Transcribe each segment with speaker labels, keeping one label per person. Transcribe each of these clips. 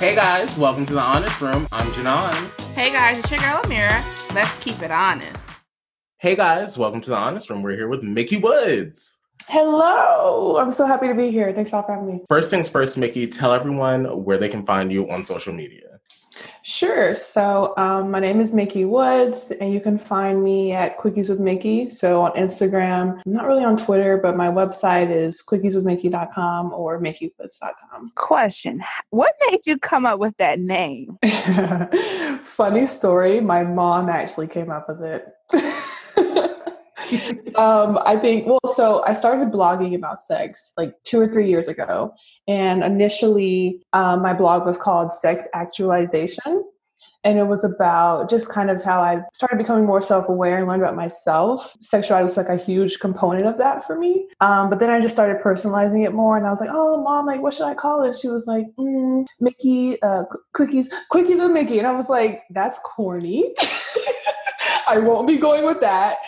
Speaker 1: Hey guys, welcome to the Honest Room. I'm Janon.
Speaker 2: Hey guys, it's your girl Amira. Let's keep it honest.
Speaker 1: Hey guys, welcome to the Honest Room. We're here with Mickie Woods.
Speaker 3: Hello. I'm so happy to be here. Thanks all for having me.
Speaker 1: First things first, Mickie, tell everyone where they can find you on social media.
Speaker 3: Sure. So um, my name is Mickie Woods, and you can find me at Quickies with Mickie. So on Instagram, I'm not really on Twitter, but my website is quickieswithmickie.com or mickiewoods.com.
Speaker 2: Question What made you come up with that name?
Speaker 3: Funny story. My mom actually came up with it. um, I think, well, so I started blogging about sex like two or three years ago. And initially, um, my blog was called Sex Actualization. And it was about just kind of how I started becoming more self aware and learned about myself. Sexuality was like a huge component of that for me. Um, but then I just started personalizing it more. And I was like, oh, mom, like, what should I call it? She was like, mm, Mickie, uh, Quickies, Quickies with Mickie. And I was like, that's corny. I won't be going with that.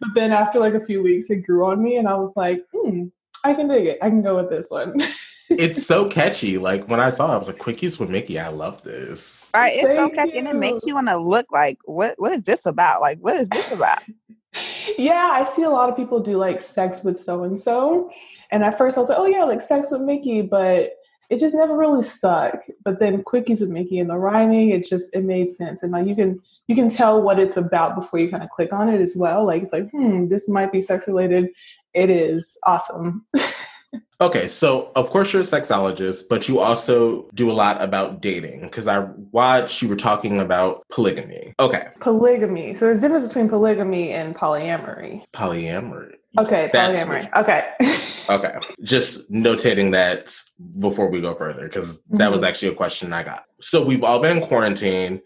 Speaker 3: But then after like a few weeks, it grew on me, and I was like, hmm, I can dig it. I can go with this one.
Speaker 1: it's so catchy. Like when I saw it, I was like, Quickies with Mickie. I love this.
Speaker 2: Right, it's Thank so catchy, you. and it makes you want to look like, what? What is this about? Like, what is this about?
Speaker 3: yeah, I see a lot of people do like sex with so and so, and at first I was like, oh yeah, like sex with Mickie, but it just never really stuck. But then quickies with Mickie and the rhyming, it just it made sense. And like you can you can tell what it's about before you kind of click on it as well. Like it's like, hmm, this might be sex related. It is awesome.
Speaker 1: okay, so of course you're a sexologist, but you also do a lot about dating because I watched you were talking about polygamy. Okay.
Speaker 3: Polygamy. So there's a difference between polygamy and polyamory.
Speaker 1: Polyamory.
Speaker 3: Okay, That's polyamory. Okay.
Speaker 1: okay. Just notating that before we go further, because that mm-hmm. was actually a question I got. So we've all been in quarantine.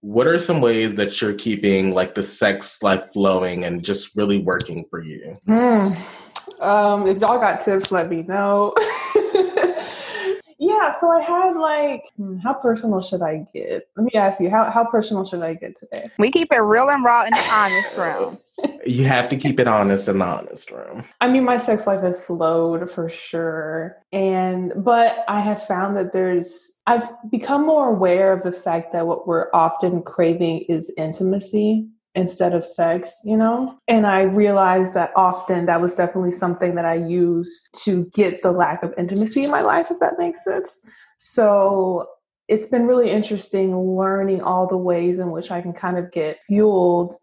Speaker 1: What are some ways that you're keeping like the sex life flowing and just really working for you?
Speaker 3: Mm. Um, if y'all got tips, let me know. yeah, so I had like, hmm, how personal should I get? Let me ask you, how, how personal should I get today?
Speaker 2: We keep it real and raw in the honest room.
Speaker 1: you have to keep it honest in the honest room.
Speaker 3: I mean, my sex life has slowed for sure. And, but I have found that there's, I've become more aware of the fact that what we're often craving is intimacy instead of sex, you know? And I realized that often that was definitely something that I used to get the lack of intimacy in my life, if that makes sense. So it's been really interesting learning all the ways in which I can kind of get fueled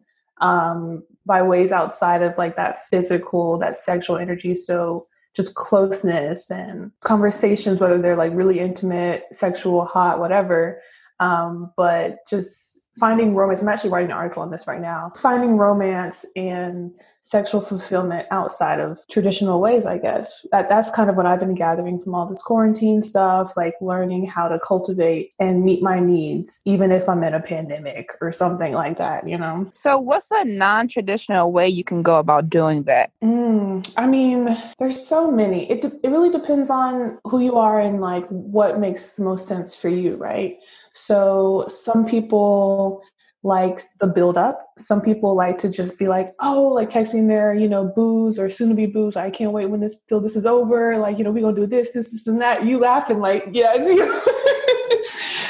Speaker 3: um, by ways outside of like that physical, that sexual energy. So just closeness and conversations, whether they're like really intimate, sexual, hot, whatever. Um, but just finding romance. I'm actually writing an article on this right now. Finding romance and sexual fulfillment outside of traditional ways, I guess. That that's kind of what I've been gathering from all this quarantine stuff, like learning how to cultivate and meet my needs, even if I'm in a pandemic or something like that, you know?
Speaker 2: So what's a non-traditional way you can go about doing that?
Speaker 3: Mm, I mean, there's so many. It, de- it really depends on who you are and like what makes the most sense for you, right? So some people like the build up. Some people like to just be like, oh, like texting their, you know, boos or soon to be boos. I can't wait when this till this is over. Like, you know, we're gonna do this, this, this, and that. You laughing like, yeah.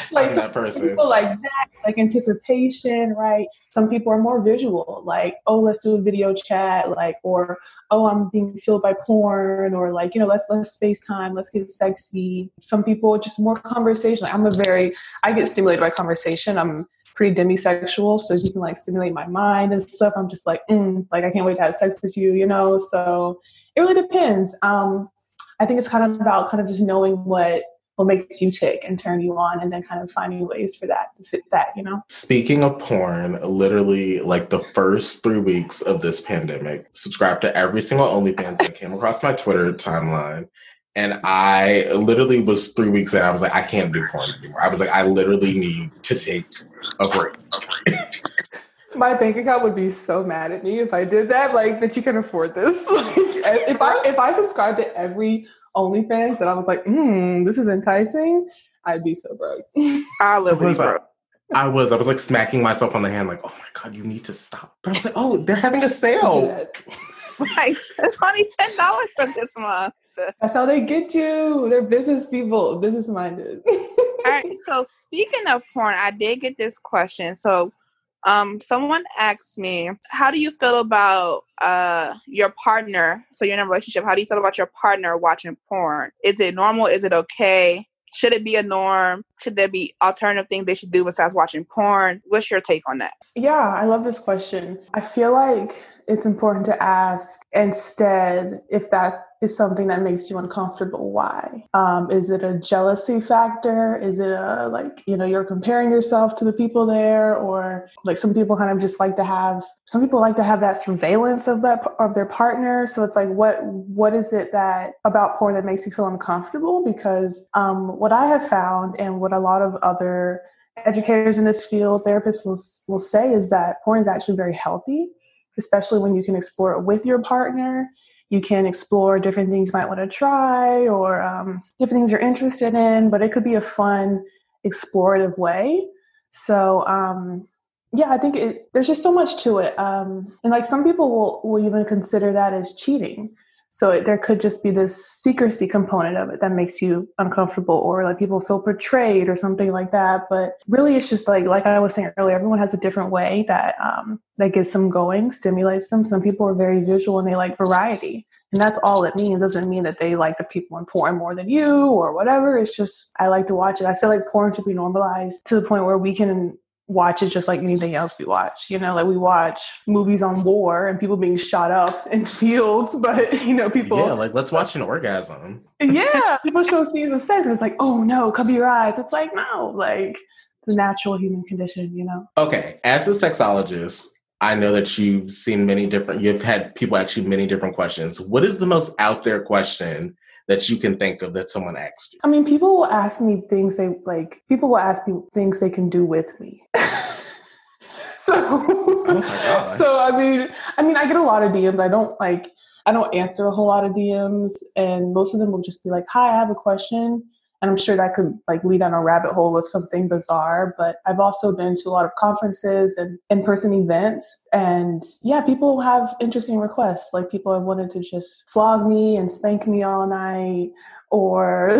Speaker 3: like
Speaker 1: that person.
Speaker 3: people like that, like anticipation, right? Some people are more visual, like, oh, let's do a video chat, like, or oh, I'm being filled by porn, or like, you know, let's let's FaceTime, let's get sexy. Some people just more conversation. Like, I'm a very I get stimulated by conversation. I'm pretty demisexual, so you can like stimulate my mind and stuff. I'm just like, mm, like I can't wait to have sex with you, you know. So it really depends. Um, I think it's kind of about kind of just knowing what what makes you tick and turn you on and then kind of finding ways for that to fit that you know
Speaker 1: speaking of porn literally like the first three weeks of this pandemic subscribed to every single onlyfans that came across my twitter timeline and i literally was three weeks in i was like i can't do porn anymore i was like i literally need to take a break
Speaker 3: my bank account would be so mad at me if I did that. Like that you can afford this. Like if I if I subscribed to every OnlyFans and I was like, hmm, this is enticing, I'd be so broke.
Speaker 2: I live with broke.
Speaker 1: I was, I was like smacking myself on the hand, like, oh my god, you need to stop. But I was like, oh, they're having a sale.
Speaker 2: like, it's only ten dollars for this month.
Speaker 3: That's how they get you. They're business people, business minded.
Speaker 2: right. So speaking of porn, I did get this question. So um someone asked me, how do you feel about uh your partner? So you're in a relationship, how do you feel about your partner watching porn? Is it normal? Is it okay? Should it be a norm? Should there be alternative things they should do besides watching porn? What's your take on that?
Speaker 3: Yeah, I love this question. I feel like it's important to ask instead if that is something that makes you uncomfortable. Why? Um, is it a jealousy factor? Is it a like you know you're comparing yourself to the people there? Or like some people kind of just like to have some people like to have that surveillance of that of their partner. So it's like what what is it that about porn that makes you feel uncomfortable? Because um, what i have found and what a lot of other educators in this field therapists will, will say is that porn is actually very healthy especially when you can explore it with your partner. You can explore different things you might want to try or um, different things you're interested in, but it could be a fun, explorative way. So, um, yeah, I think it, there's just so much to it. Um, and like some people will, will even consider that as cheating. So it, there could just be this secrecy component of it that makes you uncomfortable, or like people feel portrayed or something like that. But really, it's just like like I was saying earlier, everyone has a different way that um, that gets them going, stimulates them. Some people are very visual and they like variety, and that's all it means. It doesn't mean that they like the people in porn more than you or whatever. It's just I like to watch it. I feel like porn should be normalized to the point where we can watch it just like anything else we watch. You know, like we watch movies on war and people being shot up in fields, but you know, people
Speaker 1: Yeah, like let's watch an orgasm.
Speaker 3: yeah, people show scenes of sex and it's like, oh no, cover your eyes. It's like, no, like the natural human condition, you know.
Speaker 1: Okay. As a sexologist, I know that you've seen many different you've had people actually many different questions. What is the most out there question that you can think of that someone asked you?
Speaker 3: I mean, people will ask me things they like. People will ask me things they can do with me. so, oh so I mean, I mean, I get a lot of DMs. I don't like. I don't answer a whole lot of DMs, and most of them will just be like, "Hi, I have a question." And i'm sure that could like lead on a rabbit hole of something bizarre but i've also been to a lot of conferences and in-person events. And yeah people have interesting requests. Like people have wanted to just flog me and spank me all night or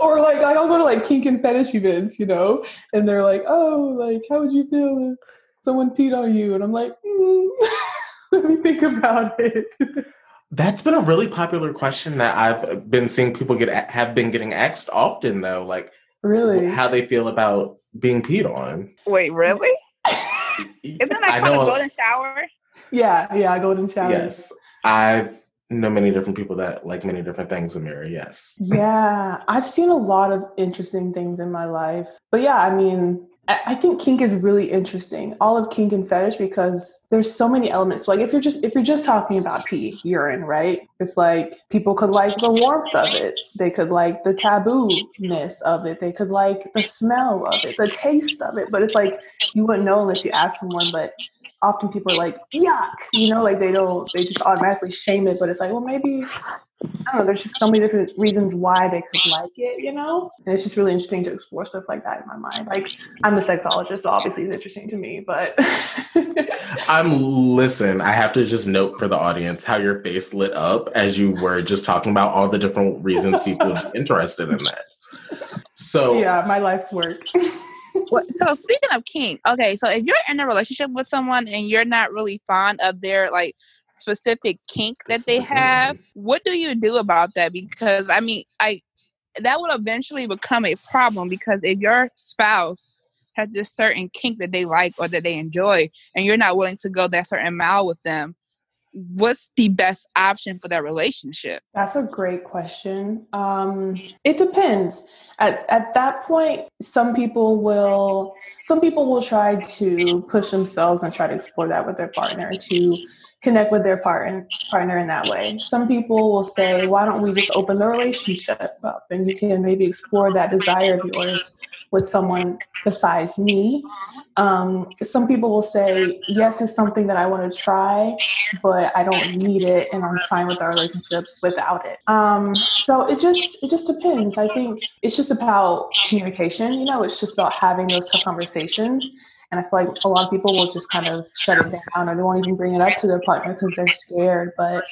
Speaker 3: or like i'll go to like kink and fetish events you know? And they're like oh like how would you feel if someone peed on you? And i'm like mm, let me think about it
Speaker 1: that's been a really popular question that I've been seeing people get have been getting asked often though, like
Speaker 3: really
Speaker 1: how they feel about being peed on.
Speaker 2: Wait, really? Isn't that called a golden shower?
Speaker 3: Yeah, yeah, golden shower.
Speaker 1: Yes, I know many different people that like many different things. Amira, yes.
Speaker 3: Yeah, I've seen a lot of interesting things in my life, but yeah, I mean, I think kink is really interesting. All of kink and fetish because there's so many elements. Like if you're just if you're just talking about pee, urine, right? It's like people could like the warmth of it. They could like the taboo-ness of it. They could like the smell of it, the taste of it. But it's like you wouldn't know unless you ask someone. But often people are like, yuck, you know, like they don't they just automatically shame it. But it's like, well maybe I don't know, there's just so many different reasons why they could like it, you know? And it's just really interesting to explore stuff like that in my mind. Like, I'm a sexologist, so obviously it's interesting to me, but.
Speaker 1: I'm, listen, I have to just note for the audience how your face lit up as you were just talking about all the different reasons people are interested in that. So,
Speaker 3: yeah, my life's work.
Speaker 2: so speaking of kink, okay, so if you're in a relationship with someone and you're not really fond of their like specific kink that they have, what do you do about that? Because I mean, I that will eventually become a problem because if your spouse has this certain kink that they like or that they enjoy and you're not willing to go that certain mile with them, what's the best option for that relationship?
Speaker 3: That's a great question. Um, it depends. At at that point, some people will some people will try to push themselves and try to explore that with their partner to connect with their partner partner in that way. Some people will say, why don't we just open the relationship up and you can maybe explore that desire of yours with someone besides me. Um, some people will say, yes, it's something that I want to try, but I don't need it and I'm fine with our relationship without it. Um, so it just it just depends. I think it's just about communication, you know, it's just about having those tough conversations and I feel like a lot of people will just kind of shut it down or they won't even bring it up to their partner because they're scared. But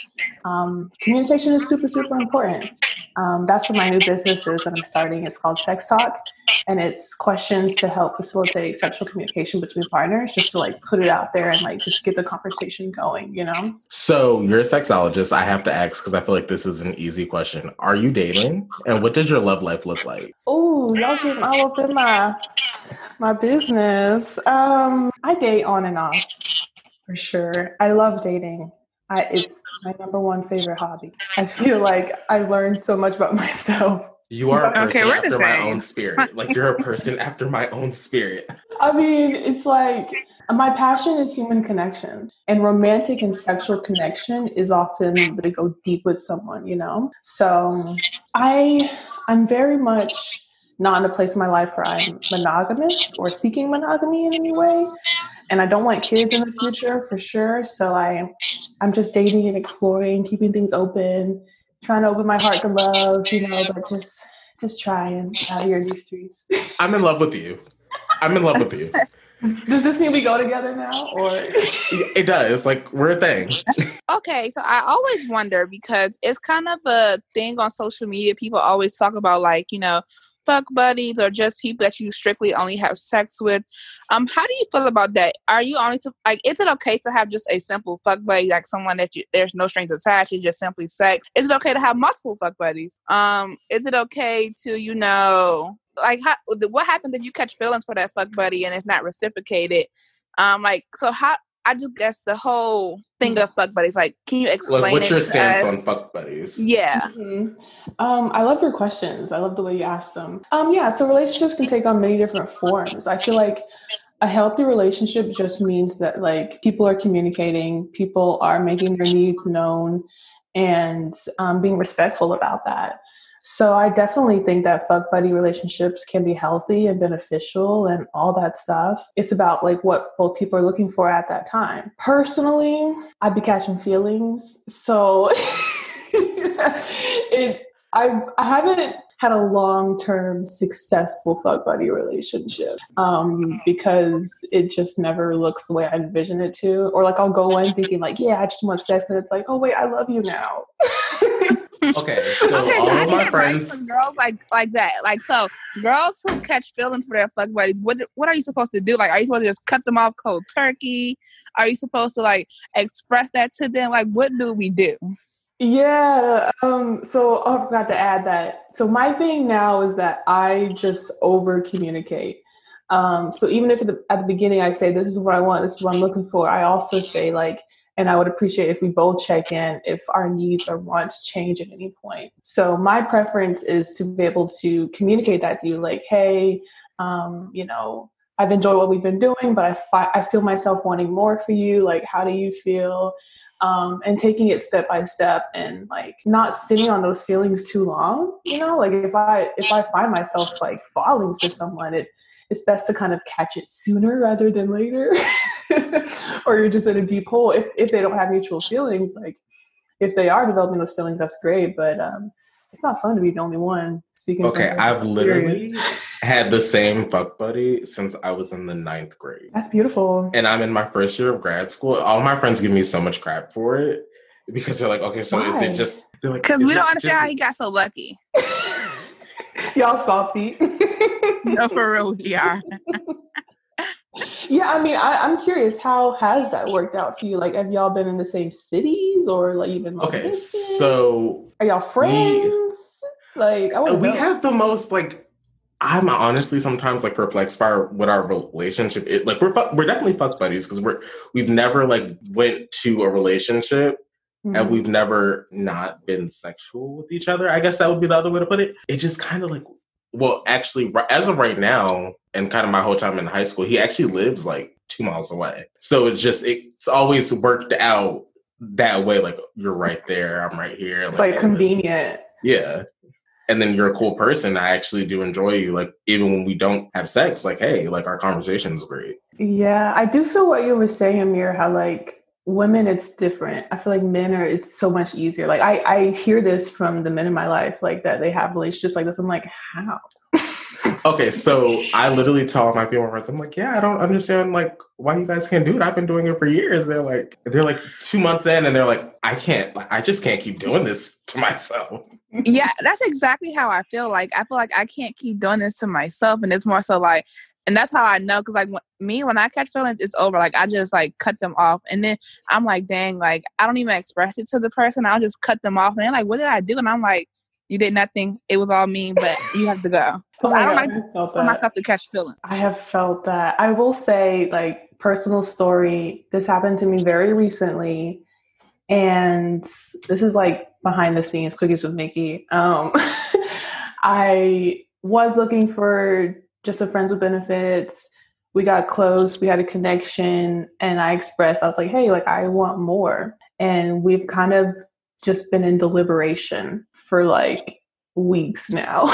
Speaker 3: um, communication is super, super important. Um, that's what my new business is that I'm starting. It's called Sex Talk, and it's questions to help facilitate sexual communication between partners, just to like put it out there and like just get the conversation going. You know.
Speaker 1: So you're a sexologist. I have to ask because I feel like this is an easy question. Are you dating, and what does your love life look like?
Speaker 3: Oh, y'all getting all up in my my business. Um, I date on and off for sure. I love dating. I, it's my number one favorite hobby. I feel like I learned so much about myself.
Speaker 1: You are a person
Speaker 2: Okay, we're the
Speaker 1: after my own spirit. Like you're a person after my own spirit.
Speaker 3: I mean, it's like my passion is human connection, and romantic and sexual connection is often to go deep with someone. You know, so I I'm very much not in a place in my life where I'm monogamous or seeking monogamy in any way. And I don't want kids in the future for sure. So I I'm just dating and exploring, keeping things open, trying to open my heart to love, you know, but just just trying out here in these streets.
Speaker 1: I'm in love with you. I'm in love with you.
Speaker 3: Does this mean we go together now or
Speaker 1: It does. Like we're a thing.
Speaker 2: Okay, so I always wonder because it's kind of a thing on social media. People always talk about like, you know, fuck buddies or just people that you strictly only have sex with. Um, how do you feel about that? Are you only to like is it okay to have just a simple fuck buddy, like someone that you there's no strings attached, it's just simply sex? Is it okay to have multiple fuck buddies? Um, is it okay to, you know, like how, what happens if you catch feelings for that fuck buddy and it's not reciprocated? Um, like so how I just guess the whole thing of fuck buddies. Like, can you explain
Speaker 1: Like what's
Speaker 2: it
Speaker 1: your
Speaker 2: to
Speaker 1: stance
Speaker 2: us?
Speaker 1: on fuck buddies?
Speaker 2: Yeah.
Speaker 3: Mhm. Um, I love your questions. I love the way you ask them. Um, yeah, so relationships can take on many different forms. I feel like a healthy relationship just means that like people are communicating, people are making their needs known, and um, being respectful about that. So I definitely think that fuck buddy relationships can be healthy and beneficial and all that stuff. It's about like what both people are looking for at that time. Personally, I'd be catching feelings. So it I I haven't had a long term successful fuck buddy relationship um, because it just never looks the way I envision it to. Or like I'll go in thinking like, yeah, I just want sex, and it's like, oh wait, I love you now.
Speaker 1: Okay, so
Speaker 2: okay,
Speaker 1: all
Speaker 2: so I
Speaker 1: of
Speaker 2: can
Speaker 1: my
Speaker 2: advise
Speaker 1: friends
Speaker 2: some girls like like that. Like so, girls who catch feelings for their fuck buddies, what what are you supposed to do? Like, are you supposed to just cut them off cold turkey? Are you supposed to like express that to them? Like, what do we do?
Speaker 3: Yeah. Um, so oh, I forgot to add that. So my thing now is that I just over communicate. Um, so even if at the, at the beginning I say this is what I want, this is what I'm looking for, I also say like, and I would appreciate if we both check in if our needs or wants change at any point. So my preference is to be able to communicate that to you, like, hey, um, you know, I've enjoyed what we've been doing, but I fi- I feel myself wanting more for you. Like, how do you feel? um, and taking it step by step and like not sitting on those feelings too long you know like if i if i find myself like falling for someone it it's best to kind of catch it sooner rather than later. Or you're just in a deep hole. If, if they don't have mutual feelings like if they are developing those feelings that's great but um it's not fun to be the only one speaking
Speaker 1: Okay,
Speaker 3: from
Speaker 1: I've literally had the same fuck buddy since I was in the ninth grade.
Speaker 3: that's beautiful.
Speaker 1: And I'm in my first year of grad school. All my friends give me so much crap for it because they're like, okay, so is it just they're like
Speaker 2: Because we don't understand
Speaker 1: just-
Speaker 2: how he got so lucky.
Speaker 3: y'all salty
Speaker 2: No, for real, we are.
Speaker 3: Yeah, I mean, I, I'm curious. How has that worked out for you? Like, have y'all been in the same cities, or like you've been long
Speaker 1: Okay,
Speaker 3: distance?
Speaker 1: so
Speaker 3: are y'all friends? like, I would
Speaker 1: we have the most like I'm honestly sometimes like perplexed by our, what our relationship is. Like we're fu- we're definitely fuck buddies because we're we've never like went to a relationship
Speaker 3: Mm-hmm.
Speaker 1: and we've never not been sexual with each other. I guess that would be the other way to put it. It just kind of like well, actually, as of right now, and kind of my whole time in high school, he actually lives like two miles away. So it's just it's always worked out that way. Like you're right there, I'm right here.
Speaker 3: It's like
Speaker 1: and
Speaker 3: convenient.
Speaker 1: yeah. And then you're a cool person. I actually do enjoy you. Like even when we don't have sex, like hey, like our conversation is great.
Speaker 3: Yeah, I do feel what you were saying, Amir. How like women, it's different. I feel like men are. It's so much easier. Like I, I hear this from the men in my life, like that they have relationships like this. I'm like, how?
Speaker 1: okay, so I literally tell my female friends, I'm like, yeah, I don't understand like why you guys can't do it. I've been doing it for years. They're like, they're like two months in, and they're like, I can't, like, I just can't keep doing this to myself.
Speaker 2: Yeah, that's exactly how I feel. Like I feel like I can't keep doing this to myself, and it's more so like, and that's how I know because like me when I catch feelings, it's over. Like I just like cut them off, and then I'm like, dang, like I don't even express it to the person. I'll just cut them off, and they're like, what did I do? And I'm like you did nothing. It was all me, but you have to go. oh I don't God, like for myself to catch feelings.
Speaker 3: I have felt that. I will say, like, personal story, this happened to me very recently. And this is like behind the scenes Quickies with Mickie. Um, I was looking for just a friends with benefits. We got close, we had a connection, and I expressed, I was like, hey, like, I want more. And we've kind of just been in deliberation for like weeks now.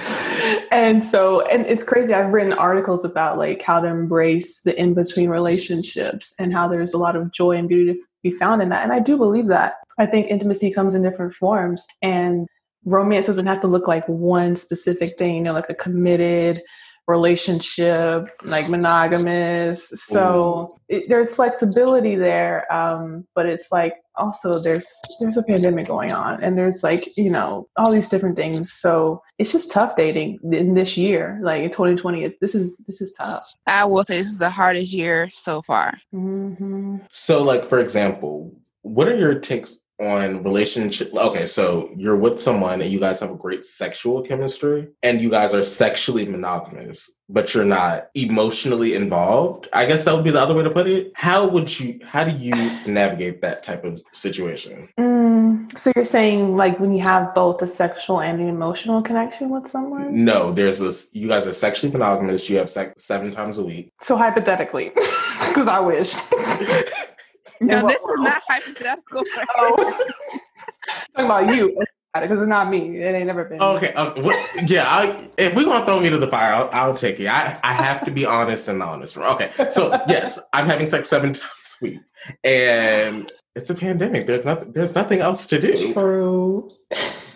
Speaker 3: and so and it's crazy i've written articles about like how to embrace the in-between relationships and how there's a lot of joy and beauty to be found in that and i do believe that i think intimacy comes in different forms and romance doesn't have to look like one specific thing you know like a committed relationship, like monogamous. So it, there's flexibility there, um, but it's like also there's there's a pandemic going on, and there's like you know all these different things. So it's just tough dating in this year, like in 2020. This is this is tough.
Speaker 2: I will say this is the hardest year so far.
Speaker 3: Mm-hmm.
Speaker 1: So, like for example, what are your takes on relationship okay so you're with someone and you guys have a great sexual chemistry and you guys are sexually monogamous but you're not emotionally involved. I guess that would be the other way to put it. How would you how do you navigate that type of situation?
Speaker 3: Mm, so you're saying like when you have both a sexual and an emotional connection with someone?
Speaker 1: No there's this you guys are sexually monogamous you have sex seven times a week.
Speaker 3: So hypothetically because i wish
Speaker 2: No, this is not hypothetical. oh.
Speaker 3: Talking about you because it's not me. It ain't never been.
Speaker 1: Okay. Um, yeah. I, if we're gonna throw me to the fire, I'll, I'll, take it. I, I have to be honest and honest. Okay. So yes, I'm having sex seven times a week, and it's a pandemic. There's nothing. There's nothing else to do.
Speaker 3: True.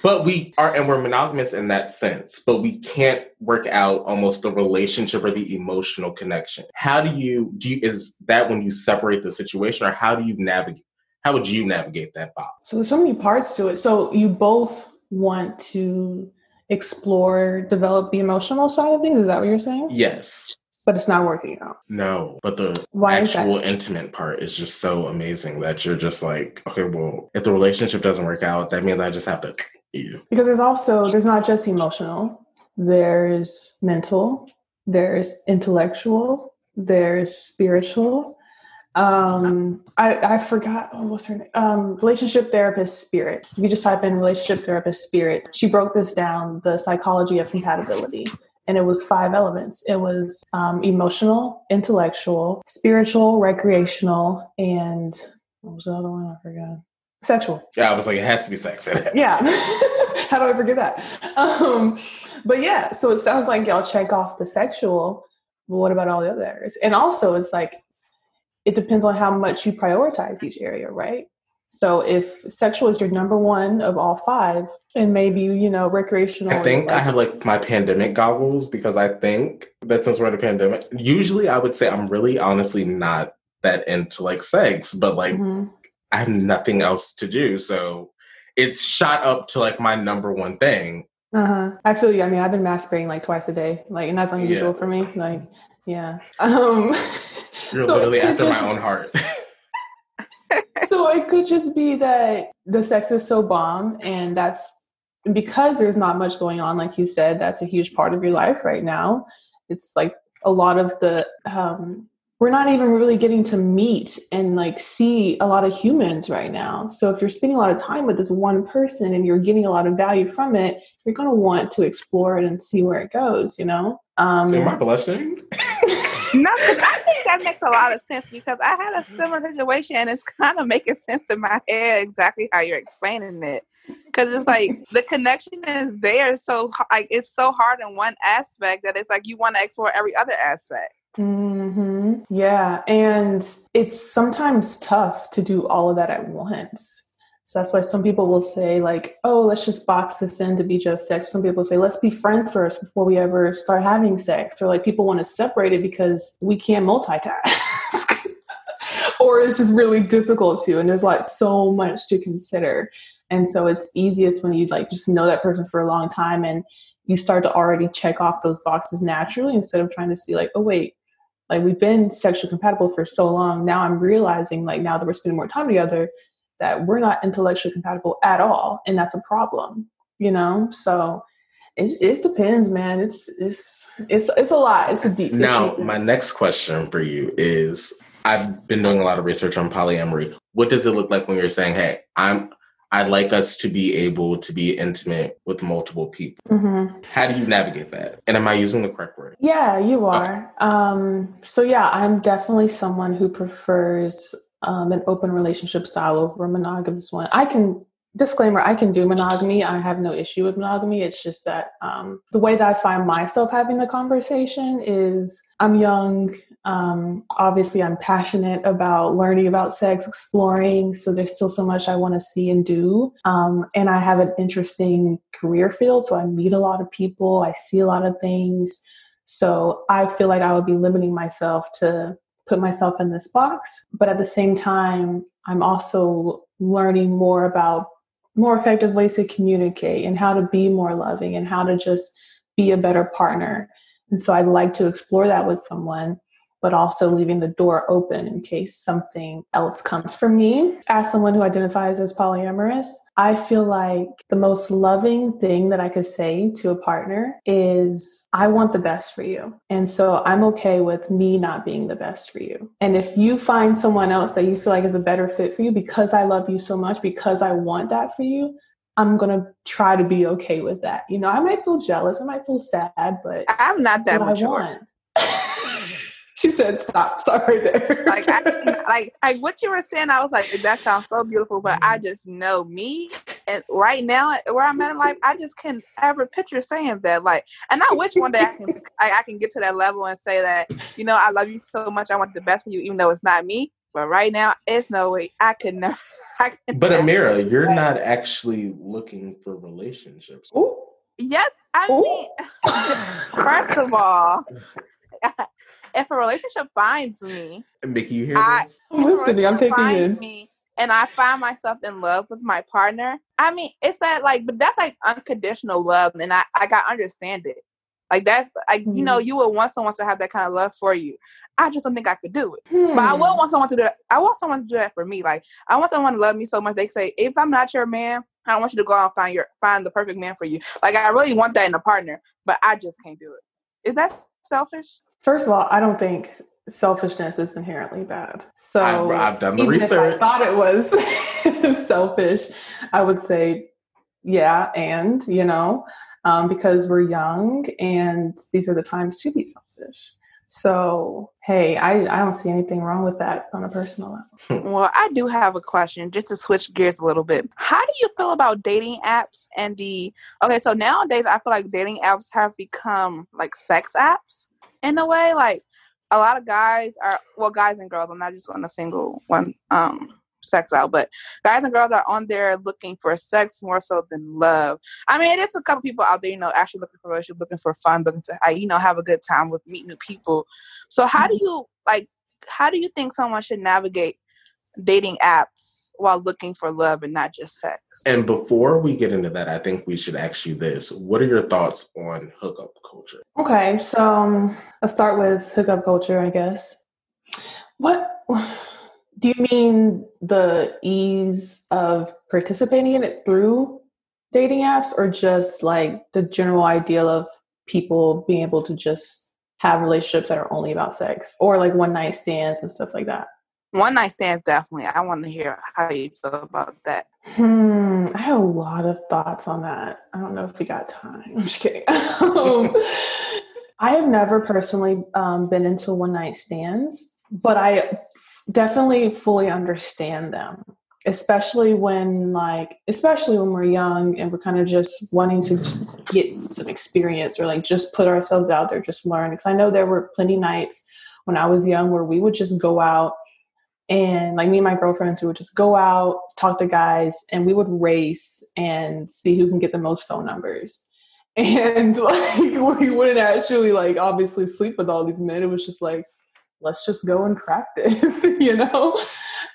Speaker 1: but we are, and we're monogamous in that sense. But we can't work out almost the relationship or the emotional connection. How do you do? You, is that when you separate the situation, or how do you navigate? How would you navigate that box?
Speaker 3: So there's so many parts to it. So you both want to explore, develop the emotional side of things. Is that what you're saying?
Speaker 1: Yes
Speaker 3: but it's not working out.
Speaker 1: No, but the Why actual intimate part is just so amazing that you're just like, okay, well, if the relationship doesn't work out, that means I just have to you.
Speaker 3: Because there's also there's not just emotional, there's mental, there's intellectual, there's spiritual. Um, I I forgot oh, what's her name. Um, relationship therapist spirit. If you just type in relationship therapist spirit, she broke this down, the psychology of compatibility and it was five elements. It was um, emotional intellectual spiritual recreational and what was the other one? I forgot. Sexual.
Speaker 1: Yeah i was like it has to be sex.
Speaker 3: Yeah. How do i forget that? Um, but yeah so it sounds like y'all check off the sexual but what about all the others? And also it's like it depends on how much you prioritize each area right so if sexual is your number one of all five, and maybe you know recreational.
Speaker 1: I think like, I have like my pandemic goggles because I think that since we're in a pandemic, usually I would say I'm really honestly not that into like sex, but like mm-hmm. I have nothing else to do, so it's shot up to like my number one thing.
Speaker 3: Uh huh. I feel you. I mean, I've been masturbating like twice a day, like, and that's unusual yeah. for me. Like, yeah. Um,
Speaker 1: You're so literally after just, my own heart.
Speaker 3: it could just be that the sex is so bomb and that's because there's not much going on like you said that's a huge part of your life right now. It's like a lot of the um, we're not even really getting to meet and like see a lot of humans right now. So if you're spending a lot of time with this one person and you're getting a lot of value from it you're going to want to explore it and see where it goes you know?
Speaker 1: Um am i blushing
Speaker 2: no, I think that makes a lot of sense because I had a similar situation and it's kind of making sense in my head exactly how you're explaining it. Because it's like the connection is there, so like it's so hard in one aspect that it's like you want to explore every other aspect.
Speaker 3: Mm-hmm. Yeah, and it's sometimes tough to do all of that at once. So that's why some people will say, like, oh, let's just box this in to be just sex. Some people say, let's be friends first before we ever start having sex. Or like people want to separate it because we can't multitask. or it's just really difficult to. And there's like so much to consider. And so it's easiest when you like just know that person for a long time and you start to already check off those boxes naturally instead of trying to see like, oh wait, like we've been sexually compatible for so long. Now I'm realizing like now that we're spending more time together that we're not intellectually compatible at all. And that's a problem, you know? So it, it depends, man. It's it's it's it's a lot. It's a deep.
Speaker 1: Now,
Speaker 3: deep.
Speaker 1: my next question for you is: I've been doing a lot of research on polyamory. What does it look like when you're saying, "Hey, I'm I'd like us to be able to be intimate with multiple people. Mm-hmm. How do you navigate that? And am I using the correct word?
Speaker 3: Yeah, you are. Okay. Um, so, yeah, I'm definitely someone who prefers um, an open relationship style over a monogamous one. I can disclaimer i can do monogamy. I have no issue with monogamy. It's just that um, the way that i find myself having the conversation is i'm young um, obviously i'm passionate about learning about sex exploring so there's still so much i want to see and do. Um, and i have an interesting career field so i meet a lot of people i see a lot of things. So i feel like i would be limiting myself to put myself in this box but at the same time i'm also learning more about more effective ways to communicate and how to be more loving and how to just be a better partner. And so I'd like to explore that with someone but also leaving the door open in case something else comes for me. As someone who identifies as polyamorous, I feel like the most loving thing that I could say to a partner is, I want the best for you. And so I'm okay with me not being the best for you. And if you find someone else that you feel like is a better fit for you because I love you so much, because I want that for you, I'm gonna try to be okay with that. You know, I might feel jealous, I might feel sad, but
Speaker 2: I'm not that mature.
Speaker 3: She said, "Stop, stop right there."
Speaker 2: like, I, like, like what you were saying, I was like, "That sounds so beautiful," but I mm-hmm. just know me, and right now where I'm at in life, I just can't ever picture saying that. Like, and I wish one day I can, I, I can get to that level and say that, you know, I love you so much, I want the best for you, even though it's not me. But right now, it's no way. I could never. I
Speaker 1: could but never Amira, you're not actually looking for relationships.
Speaker 3: Ooh.
Speaker 2: Yes, I Ooh. mean, first of all, if a relationship finds me,
Speaker 1: Mickie, you hear I, this?
Speaker 3: I'm listening. I'm taking in.
Speaker 2: Me, and I find myself in love with my partner. I mean, it's that like, but that's like unconditional love, and I I got understand it. Like that's like mm. you know hmm. you would want someone to have that kind of love for you. I just don't think I could do it. Hmm. But I would hmm. want someone to do that. I want someone to do that for me. Like I want someone to love me so much. They say if I'm not your man, I want you to go out and find your find the perfect man for you. Like I really want that in a partner, but I just can't do it. Is that selfish?
Speaker 3: First of all, I don't think selfishness is inherently bad. So
Speaker 1: I've, I've done the
Speaker 3: even
Speaker 1: research.
Speaker 3: If I thought it was selfish, I would say, yeah, and you know, um, because we're young and these are the times to be selfish. So, hey, I, I don't see anything wrong with that on a personal
Speaker 2: level. Well, I do have a question just to switch gears a little bit. How do you feel about dating apps and the okay? So nowadays, I feel like dating apps have become like sex apps in a way. Like a lot of guys are well, guys and girls. I'm not just on a single one um sex out, but guys and girls are on there looking for sex more so than love. I mean, it is a couple people out there, you know, actually looking for relationship, looking for fun, looking to, you know, have a good time with meet new people. So, how do mm-hmm. you like? How do you think someone should navigate dating apps while looking for love and not just sex.
Speaker 1: And before we get into that, I think we should ask you this. What are your thoughts on hookup culture?
Speaker 3: Okay, so um, let's start with hookup culture, I guess. What do you mean the ease of participating in it through dating apps or just like the general ideal of people being able to just have relationships that are only about sex or like one night stands and stuff like that?
Speaker 2: One night stands definitely. I want to hear how you feel about that.
Speaker 3: Hmm, I have a lot of thoughts on that. I don't know if we got time. I'm just kidding. um, I have never personally um, been into one night stands, but I definitely fully understand them especially when like especially when we're young and we're kind of just wanting to just get some experience or like just put ourselves out there just learn because i know there were plenty nights when i was young where we would just go out And like me and my girlfriends, we would just go out, talk to guys, and we would race and see who can get the most phone numbers. And like we wouldn't actually like obviously sleep with all these men. It was just like, let's just go and practice, you know?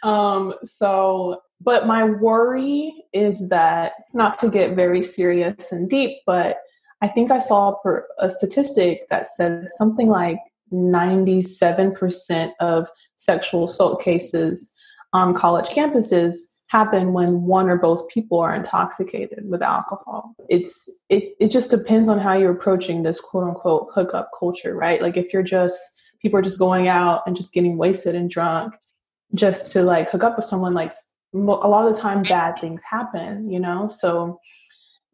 Speaker 3: Um, so but my worry is that not to get very serious and deep, but I think I saw a statistic that said something like 97% of sexual assault cases on college campuses happen when one or both people are intoxicated with alcohol. It's it it just depends on how you're approaching this quote unquote hookup culture, right? Like if you're just people are just going out and just getting wasted and drunk just to like hook up with someone like a lot of the time bad things happen, you know? So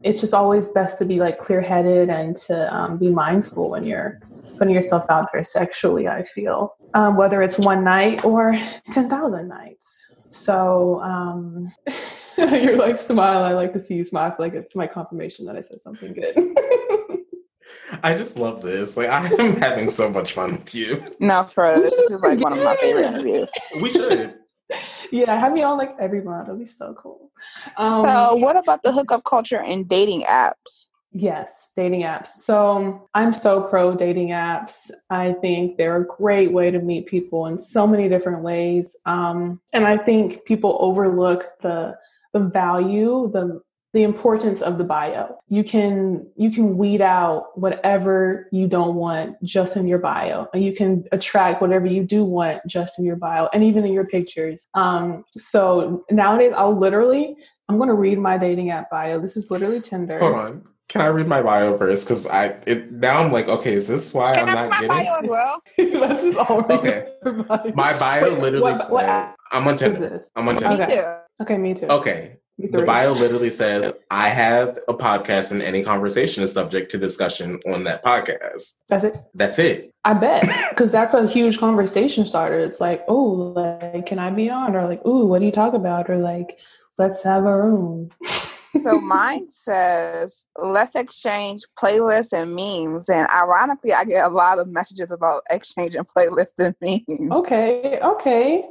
Speaker 3: it's just always best to be like clear headed and to um, be mindful when you're putting yourself out there sexually, I feel, um, whether it's one night or 10,000 nights. So um, you're like, smile. I like to see you smile. like it's my confirmation that I said something good.
Speaker 1: I just love this. Like I am having so much fun with you.
Speaker 2: No, for this is like one of my favorite interviews.
Speaker 1: We should
Speaker 3: yeah, have me on like every month. It'll be so cool.
Speaker 2: Um, so, what about the hookup culture and dating apps?
Speaker 3: Yes, dating apps. So I'm so pro dating apps. I think they're a great way to meet people in so many different ways. Um, and I think people overlook the the value, the the importance of the bio. You can you can weed out whatever you don't want just in your bio, and you can attract whatever you do want just in your bio, and even in your pictures. Um, so nowadays, I'll literally I'm going to read my dating app bio. This is literally Tinder.
Speaker 1: Hold on. Can I read my bio first? Because I it, now I'm like, okay, is this why Can I'm I not getting? Bio as well? Let's just all read okay. My bio Wait, literally what, says, what I'm on Tinder. I'm on Tinder.
Speaker 3: Okay. okay, me too.
Speaker 1: Okay, the bio literally says, I have a podcast and any conversation is subject to discussion on that podcast.
Speaker 3: That's it.
Speaker 1: That's it.
Speaker 3: I bet. Because that's a huge conversation starter. It's like, oh, like, can I be on? Or like, oh, what do you talk about? Or like, let's have a room.
Speaker 2: So mine says, let's exchange playlists and memes. And ironically, I get a lot of messages about exchanging playlists and memes.
Speaker 3: Okay, okay.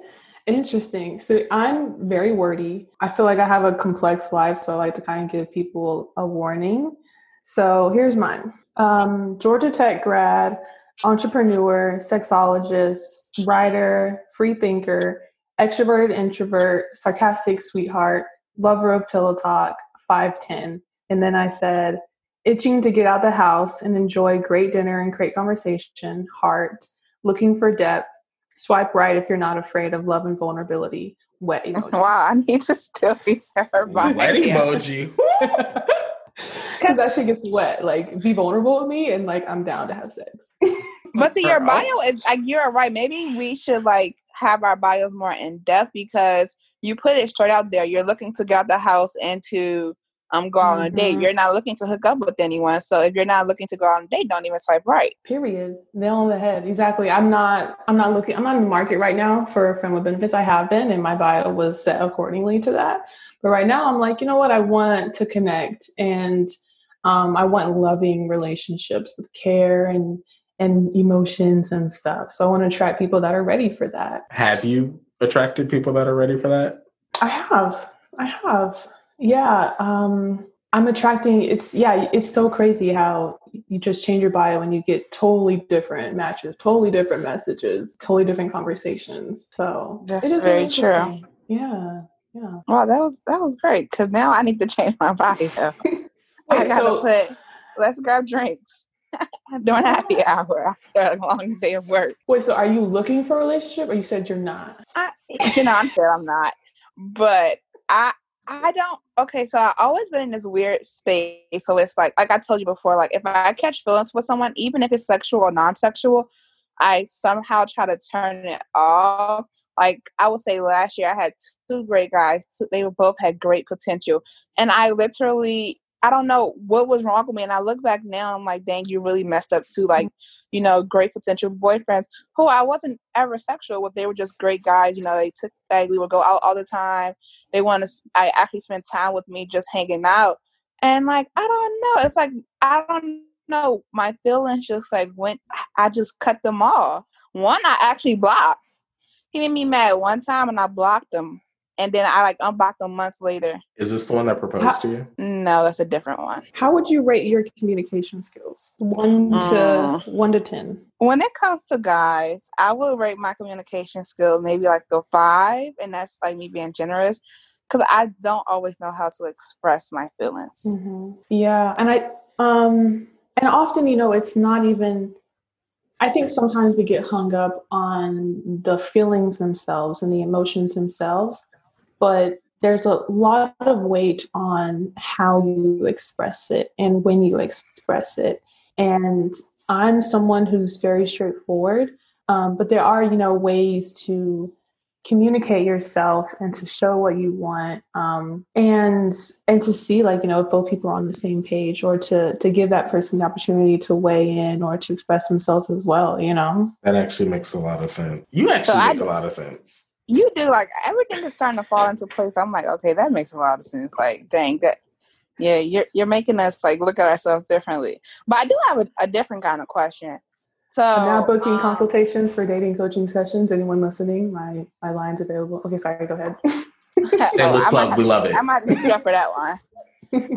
Speaker 3: Interesting. So I'm very wordy. I feel like I have a complex life, so I like to kind of give people a warning. So here's mine um, Georgia Tech grad, entrepreneur, sexologist, writer, free thinker, extroverted introvert, sarcastic sweetheart, lover of pillow talk, 5'10. And then I said, itching to get out the house and enjoy great dinner and great conversation, heart, looking for depth, Swipe right if you're not afraid of love and vulnerability. Wet emoji.
Speaker 2: Wow, I need to still be her
Speaker 1: Wet emoji.
Speaker 3: Because that shit gets wet. Like, be vulnerable with me, and like, I'm down to have sex.
Speaker 2: but see, your bio is like you're right. Maybe we should like have our bios more in depth because you put it straight out there. You're looking to get out the house and to um go on mm-hmm. a date. Mm-hmm. You're not looking to hook up with anyone. So if you're not looking to go on a date, don't even swipe right.
Speaker 3: Period. Nail on the head. Exactly. I'm not I'm not looking I'm not in the market right now for friend with benefits. I have been and my bio was set accordingly to that. But right now I'm like, you know what, I want to connect and um, I want loving relationships with care and and emotions and stuff. So I want to attract people that are ready for that.
Speaker 1: Have you attracted people that are ready for that?
Speaker 3: I have. I have. Yeah, um, I'm attracting. It's yeah, it's so crazy how you just change your bio and you get totally different matches, totally different messages, totally different conversations. So
Speaker 2: that's very true.
Speaker 3: Yeah, yeah.
Speaker 2: Wow, that was that was great because now I need to change my bio. I gotta so, put. Let's grab drinks. Doing happy hour after a long day of work.
Speaker 3: Wait, so are you looking for a relationship, or you said you're not?
Speaker 2: I, you know, I said I'm not, but I I don't. Okay, so I've always been in this weird space. So it's like, like I told you before, like if I catch feelings for someone, even if it's sexual or non-sexual, I somehow try to turn it off. Like I would say, last year I had two great guys. Two, they both had great potential, and I literally I don't know what was wrong with me. And I look back now, I'm like, dang, you really messed up too. Like, you know, great potential boyfriends who I wasn't ever sexual with. They were just great guys. You know, they took like we would go out all the time. They want to. I actually spent time with me just hanging out. And like, I don't know. It's like I don't know. My feelings just like went. I just cut them off. One, I actually blocked. He made me mad one time, and I blocked him. And then I like unblocked him months later.
Speaker 1: Is this the one that proposed How, to you?
Speaker 2: No, that's a different one.
Speaker 3: How would you rate your communication skills? One to mm. one to ten.
Speaker 2: When it comes to guys, I would rate my communication skills maybe like a five, and that's like me being generous because I don't always know how to express my feelings.
Speaker 3: Mm-hmm. Yeah, and I um and often you know it's not even I think sometimes we get hung up on the feelings themselves and the emotions themselves, but there's a lot of weight on how you express it and when you express it. And I'm someone who's very straightforward, um, but there are, you know, ways to communicate yourself and to show what you want um, and and to see like you know if both people are on the same page or to to give that person the opportunity to weigh in or to express themselves as well you know?
Speaker 1: That actually makes a lot of sense. You actually so make a lot of sense
Speaker 2: you do like everything is starting to fall into place i'm like okay that makes a lot of sense like dang that yeah you're you're making us like look at ourselves differently but i do have a, a different kind of question so
Speaker 3: I'm now booking um, consultations for dating coaching sessions. Anyone listening, my my line's available. Okay, sorry, go ahead.
Speaker 1: Shameless plug, we love it.
Speaker 2: I might hit you up for that one.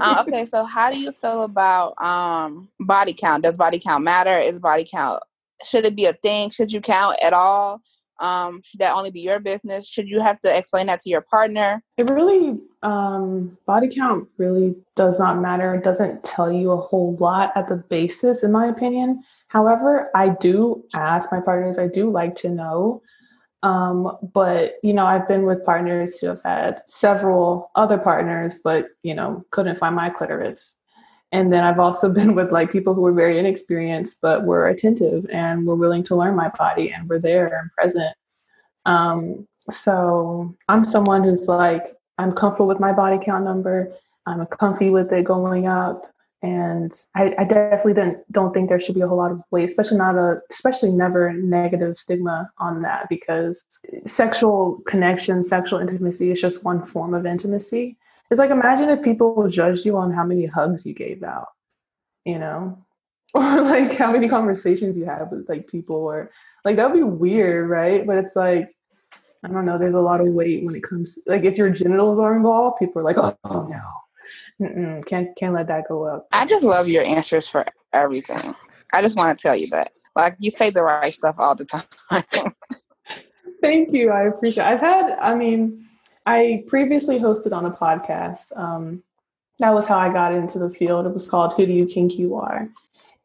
Speaker 2: uh, okay, so how do you feel about um, body count? Does body count matter? Is body count should it be a thing? Should you count at all? Um, should that only be your business? Should you have to explain that to your partner?
Speaker 3: It really, um, body count really does not matter. It doesn't tell you a whole lot at the basis, in my opinion. However, I do ask my partners, I do like to know. Um, but, you know, I've been with partners who have had several other partners, but, you know, couldn't find my clitoris. And then I've also been with like people who were very inexperienced, but were attentive and were willing to learn my body and were there and present. Um, so I'm someone who's like, I'm comfortable with my body count number. I'm comfy with it going up and I, I definitely don't, don't think there should be a whole lot of weight, especially not a, especially never negative stigma on that because sexual connection, sexual intimacy is just one form of intimacy. It's like imagine if people judged you on how many hugs you gave out, you know, or like how many conversations you had with like people, or like that would be weird, right? But it's like I don't know. There's a lot of weight when it comes To, like if your genitals are involved, people are like, oh, oh no Mm-mm, can't can't let that go up.
Speaker 2: I just love your answers for everything. I just want to tell you that, like, you say the right stuff all the time.
Speaker 3: Thank you. I appreciate. It. I've had. I mean, I previously hosted on a podcast. Um, that was how I got into the field. It was called "Who Do You Think You Are,"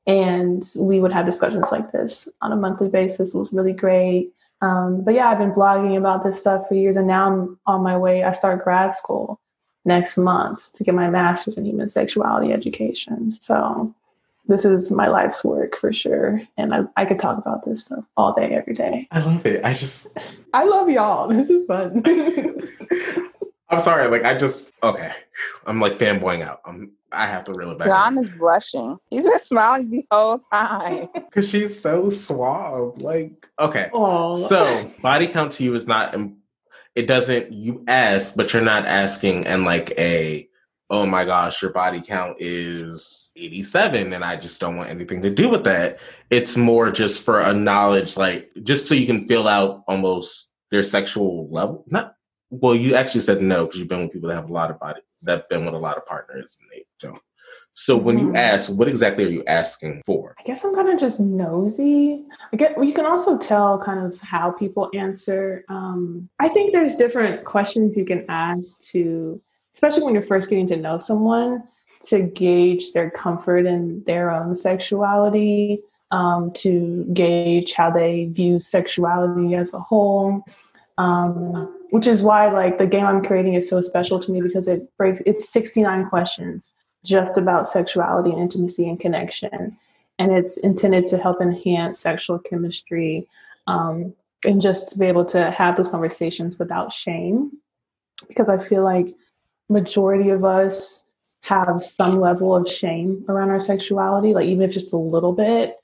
Speaker 3: and we would have discussions like this on a monthly basis. It was really great. Um, but yeah, I've been blogging about this stuff for years, and now I'm on my way. I start grad school next month to get my master's in human sexuality education. So this is my life's work for sure. And I, I could talk about this stuff all day, every day.
Speaker 1: I love it. I just
Speaker 3: I love y'all. This is fun.
Speaker 1: I'm sorry, like I just okay. I'm like fanboying out. I'm I have to reel it back.
Speaker 2: John is blushing. He's been smiling the whole time.
Speaker 1: Cause she's so suave. Like, okay. Aww. So body count to you is not it doesn't you ask but you're not asking and like a oh my gosh your body count is 87 and i just don't want anything to do with that it's more just for a knowledge like just so you can fill out almost their sexual level not well you actually said no because you've been with people that have a lot of body that have been with a lot of partners and they don't so when you mm-hmm. ask, what exactly are you asking for?
Speaker 3: I guess I'm kind of just nosy. I get you can also tell kind of how people answer. Um, I think there's different questions you can ask to, especially when you're first getting to know someone, to gauge their comfort in their own sexuality, um, to gauge how they view sexuality as a whole. Um, which is why like the game I'm creating is so special to me because it breaks it's 69 questions just about sexuality and intimacy and connection. And it's intended to help enhance sexual chemistry um, and just to be able to have those conversations without shame. Because I feel like majority of us have some level of shame around our sexuality, like even if just a little bit.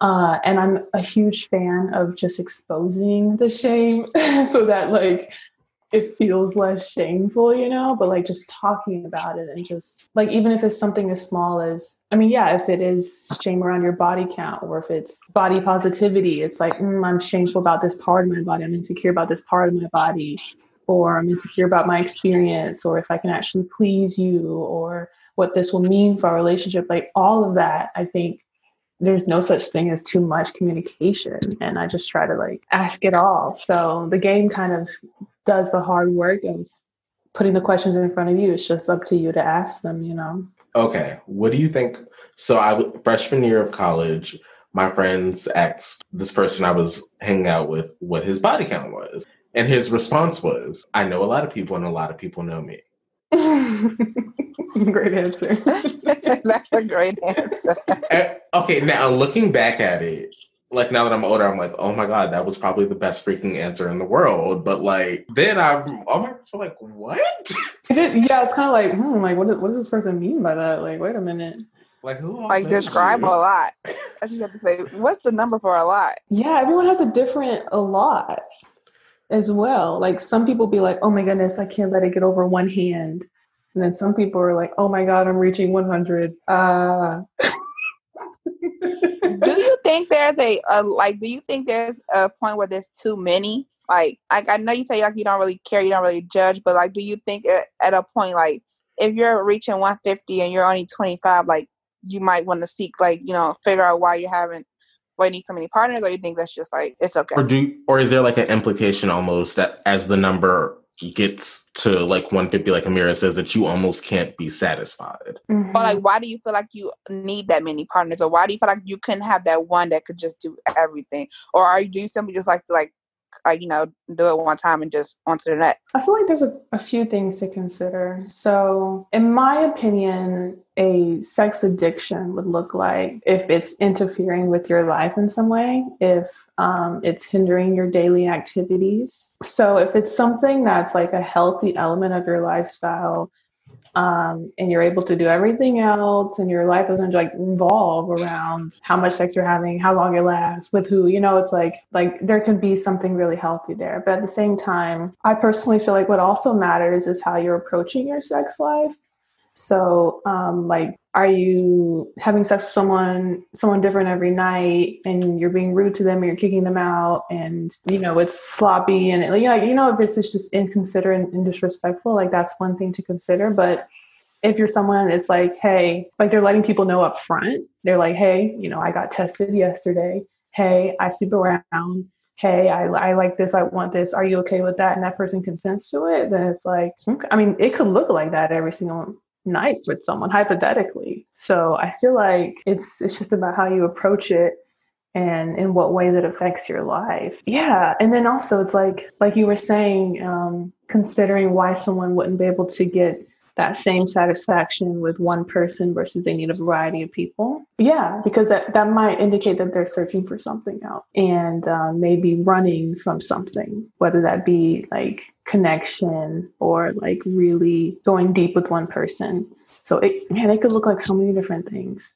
Speaker 3: Uh, and I'm a huge fan of just exposing the shame so that like it feels less shameful, you know, but like just talking about it and just like even if it's something as small as I mean, yeah, if it is shame around your body count or if it's body positivity, it's like mm, I'm shameful about this part of my body, I'm insecure about this part of my body, or I'm insecure about my experience, or if I can actually please you, or what this will mean for our relationship. Like all of that, I think there's no such thing as too much communication and i just try to like ask it all so the game kind of does the hard work of putting the questions in front of you. It's just up to you to ask them, you know.
Speaker 1: Okay. What do you think? So I freshman year of college, my friends asked this person I was hanging out with what his body count was. And his response was, I know a lot of people and a lot of people know me.
Speaker 3: great answer.
Speaker 2: That's a great answer.
Speaker 1: okay, now looking back at it, like now that I'm older, I'm like, oh my god, that was probably the best freaking answer in the world. But like then I'm, oh my gosh, like what?
Speaker 3: yeah, it's kind of like, hmm, like what, what does this person mean by that? Like, wait a minute.
Speaker 1: Like who?
Speaker 2: Like describe you? a lot. As you have to say, what's the number for a lot?
Speaker 3: Yeah, everyone has a different a lot as well. Like some people be like, oh my goodness, I can't let it get over one hand. And then some people are like, oh my God, I'm reaching 100. Uh
Speaker 2: do you think there's a, a, like? Do you think there's a point where there's too many? Like, like I know you say like you don't really care, you don't really judge, but like, do you think at, at a point like if you're reaching 150 and you're only 25, like you might want to seek like you know figure out why you haven't why you need so many partners, or you think that's just like it's okay?
Speaker 1: Or do or is there like an implication almost that as the number gets to like 150 like amira says that you almost can't be satisfied
Speaker 2: mm-hmm. but like why do you feel like you need that many partners or why do you feel like you couldn't have that one that could just do everything or are you do you simply just like to like like you know do it one time and just on to the next.
Speaker 3: I feel like there's a, a few things to consider. So in my opinion a sex addiction would look like if it's interfering with your life in some way if um, it's hindering your daily activities. So if it's something that's like a healthy element of your lifestyle um, and you're able to do everything else and your life doesn't like revolve around how much sex you're having how long it lasts with who you know it's like like there can be something really healthy there. But at the same time i personally feel like what also matters is how you're approaching your sex life so, um, like, are you having sex with someone, someone different every night, and you're being rude to them, and you're kicking them out, and you know it's sloppy, and you know, you know, if it's just inconsiderate and disrespectful, like that's one thing to consider. But if you're someone, it's like, hey, like they're letting people know up front. They're like, hey, you know, I got tested yesterday. Hey, I sleep around hey, I, I like this, I want this, are you okay with that? And that person consents to it, then it's like. I mean, it could look like that every single night with someone hypothetically. So I feel like it's it's just about how you approach it and in what way that affects your life. Yeah, and then also it's like like you were saying, um, considering why someone wouldn't be able to get that same satisfaction with one person versus they need a variety of people. Yeah, because that, that might indicate that they're searching for something else and uh, maybe running from something, whether that be like connection or like really going deep with one person. So it, man, it could look like so many different things.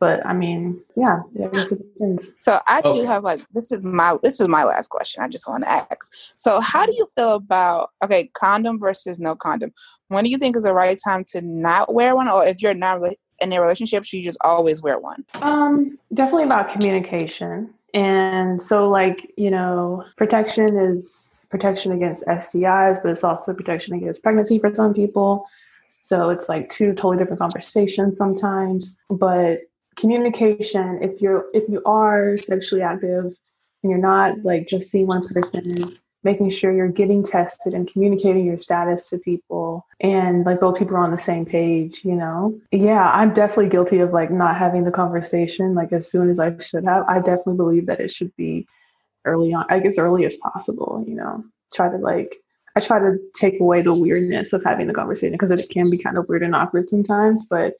Speaker 3: But I mean, yeah, it depends.
Speaker 2: So I okay. do have like this is my this is my last question. I just want to ask. So how do you feel about okay, condom versus no condom? When do you think is the right time to not wear one, or if you're not in a relationship, should you just always wear one?
Speaker 3: Um, definitely about communication. And so, like you know, protection is protection against STIs, but it's also protection against pregnancy for some people. So it's like two totally different conversations sometimes. But communication if you're if you are sexually active and you're not like just seeing one person making sure you're getting tested and communicating your status to people and like both people are on the same page you know? Yeah i'm definitely guilty of like not having the conversation like as soon as i should have. I definitely believe that it should be early on like as early as possible you know? Try to like i try to take away the weirdness of having the conversation because it can be kind of weird and awkward sometimes but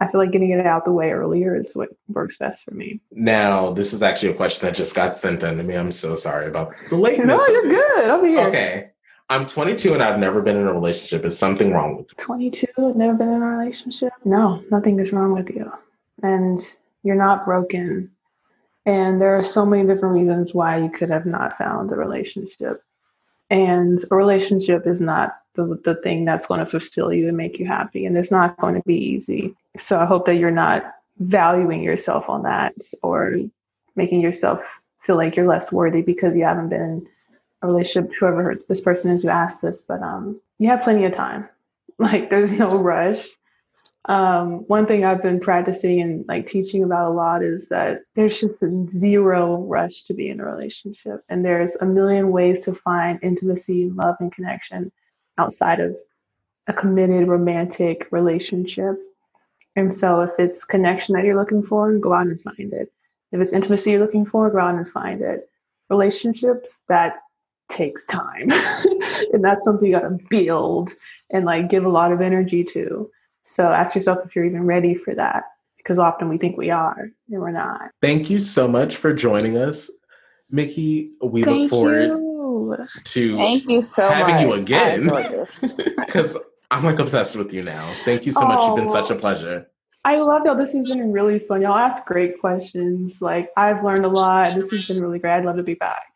Speaker 3: I feel like getting it out the way earlier is what works best for me.
Speaker 1: Now, this is actually a question that just got sent in to me. I'm so sorry about the lateness.
Speaker 3: No, you're good. I'm here.
Speaker 1: Okay. I'm 22 and I've never been in a relationship. Is something wrong with
Speaker 3: you? 22, never been in a relationship? No, nothing is wrong with you. And you're not broken. And there are so many different reasons why you could have not found a relationship. And a relationship is not the, the thing that's going to fulfill you and make you happy. And it's not going to be easy. So I hope that you're not valuing yourself on that or making yourself feel like you're less worthy because you haven't been in a relationship, whoever this person is who asked this, but um, you have plenty of time. Like there's no rush. Um, one thing I've been practicing and like teaching about a lot is that there's just zero rush to be in a relationship, and there's a million ways to find intimacy, love, and connection outside of a committed romantic relationship. And so, if it's connection that you're looking for, go out and find it. If it's intimacy you're looking for, go out and find it. Relationships, that takes time. and that's something you got to build and like give a lot of energy to. So ask yourself if you're even ready for that because often we think we are and we're not.
Speaker 1: Thank you so much for joining us. Mickie, we
Speaker 3: Thank
Speaker 1: look forward
Speaker 3: you.
Speaker 1: to
Speaker 2: Thank you so
Speaker 1: having
Speaker 2: much.
Speaker 1: you again. Because I'm like obsessed with you now. Thank you so much. You've been such a pleasure.
Speaker 3: I love y'all. This has been really fun. Y'all ask great questions. Like I've learned a lot. This has been really great. I'd love to be back.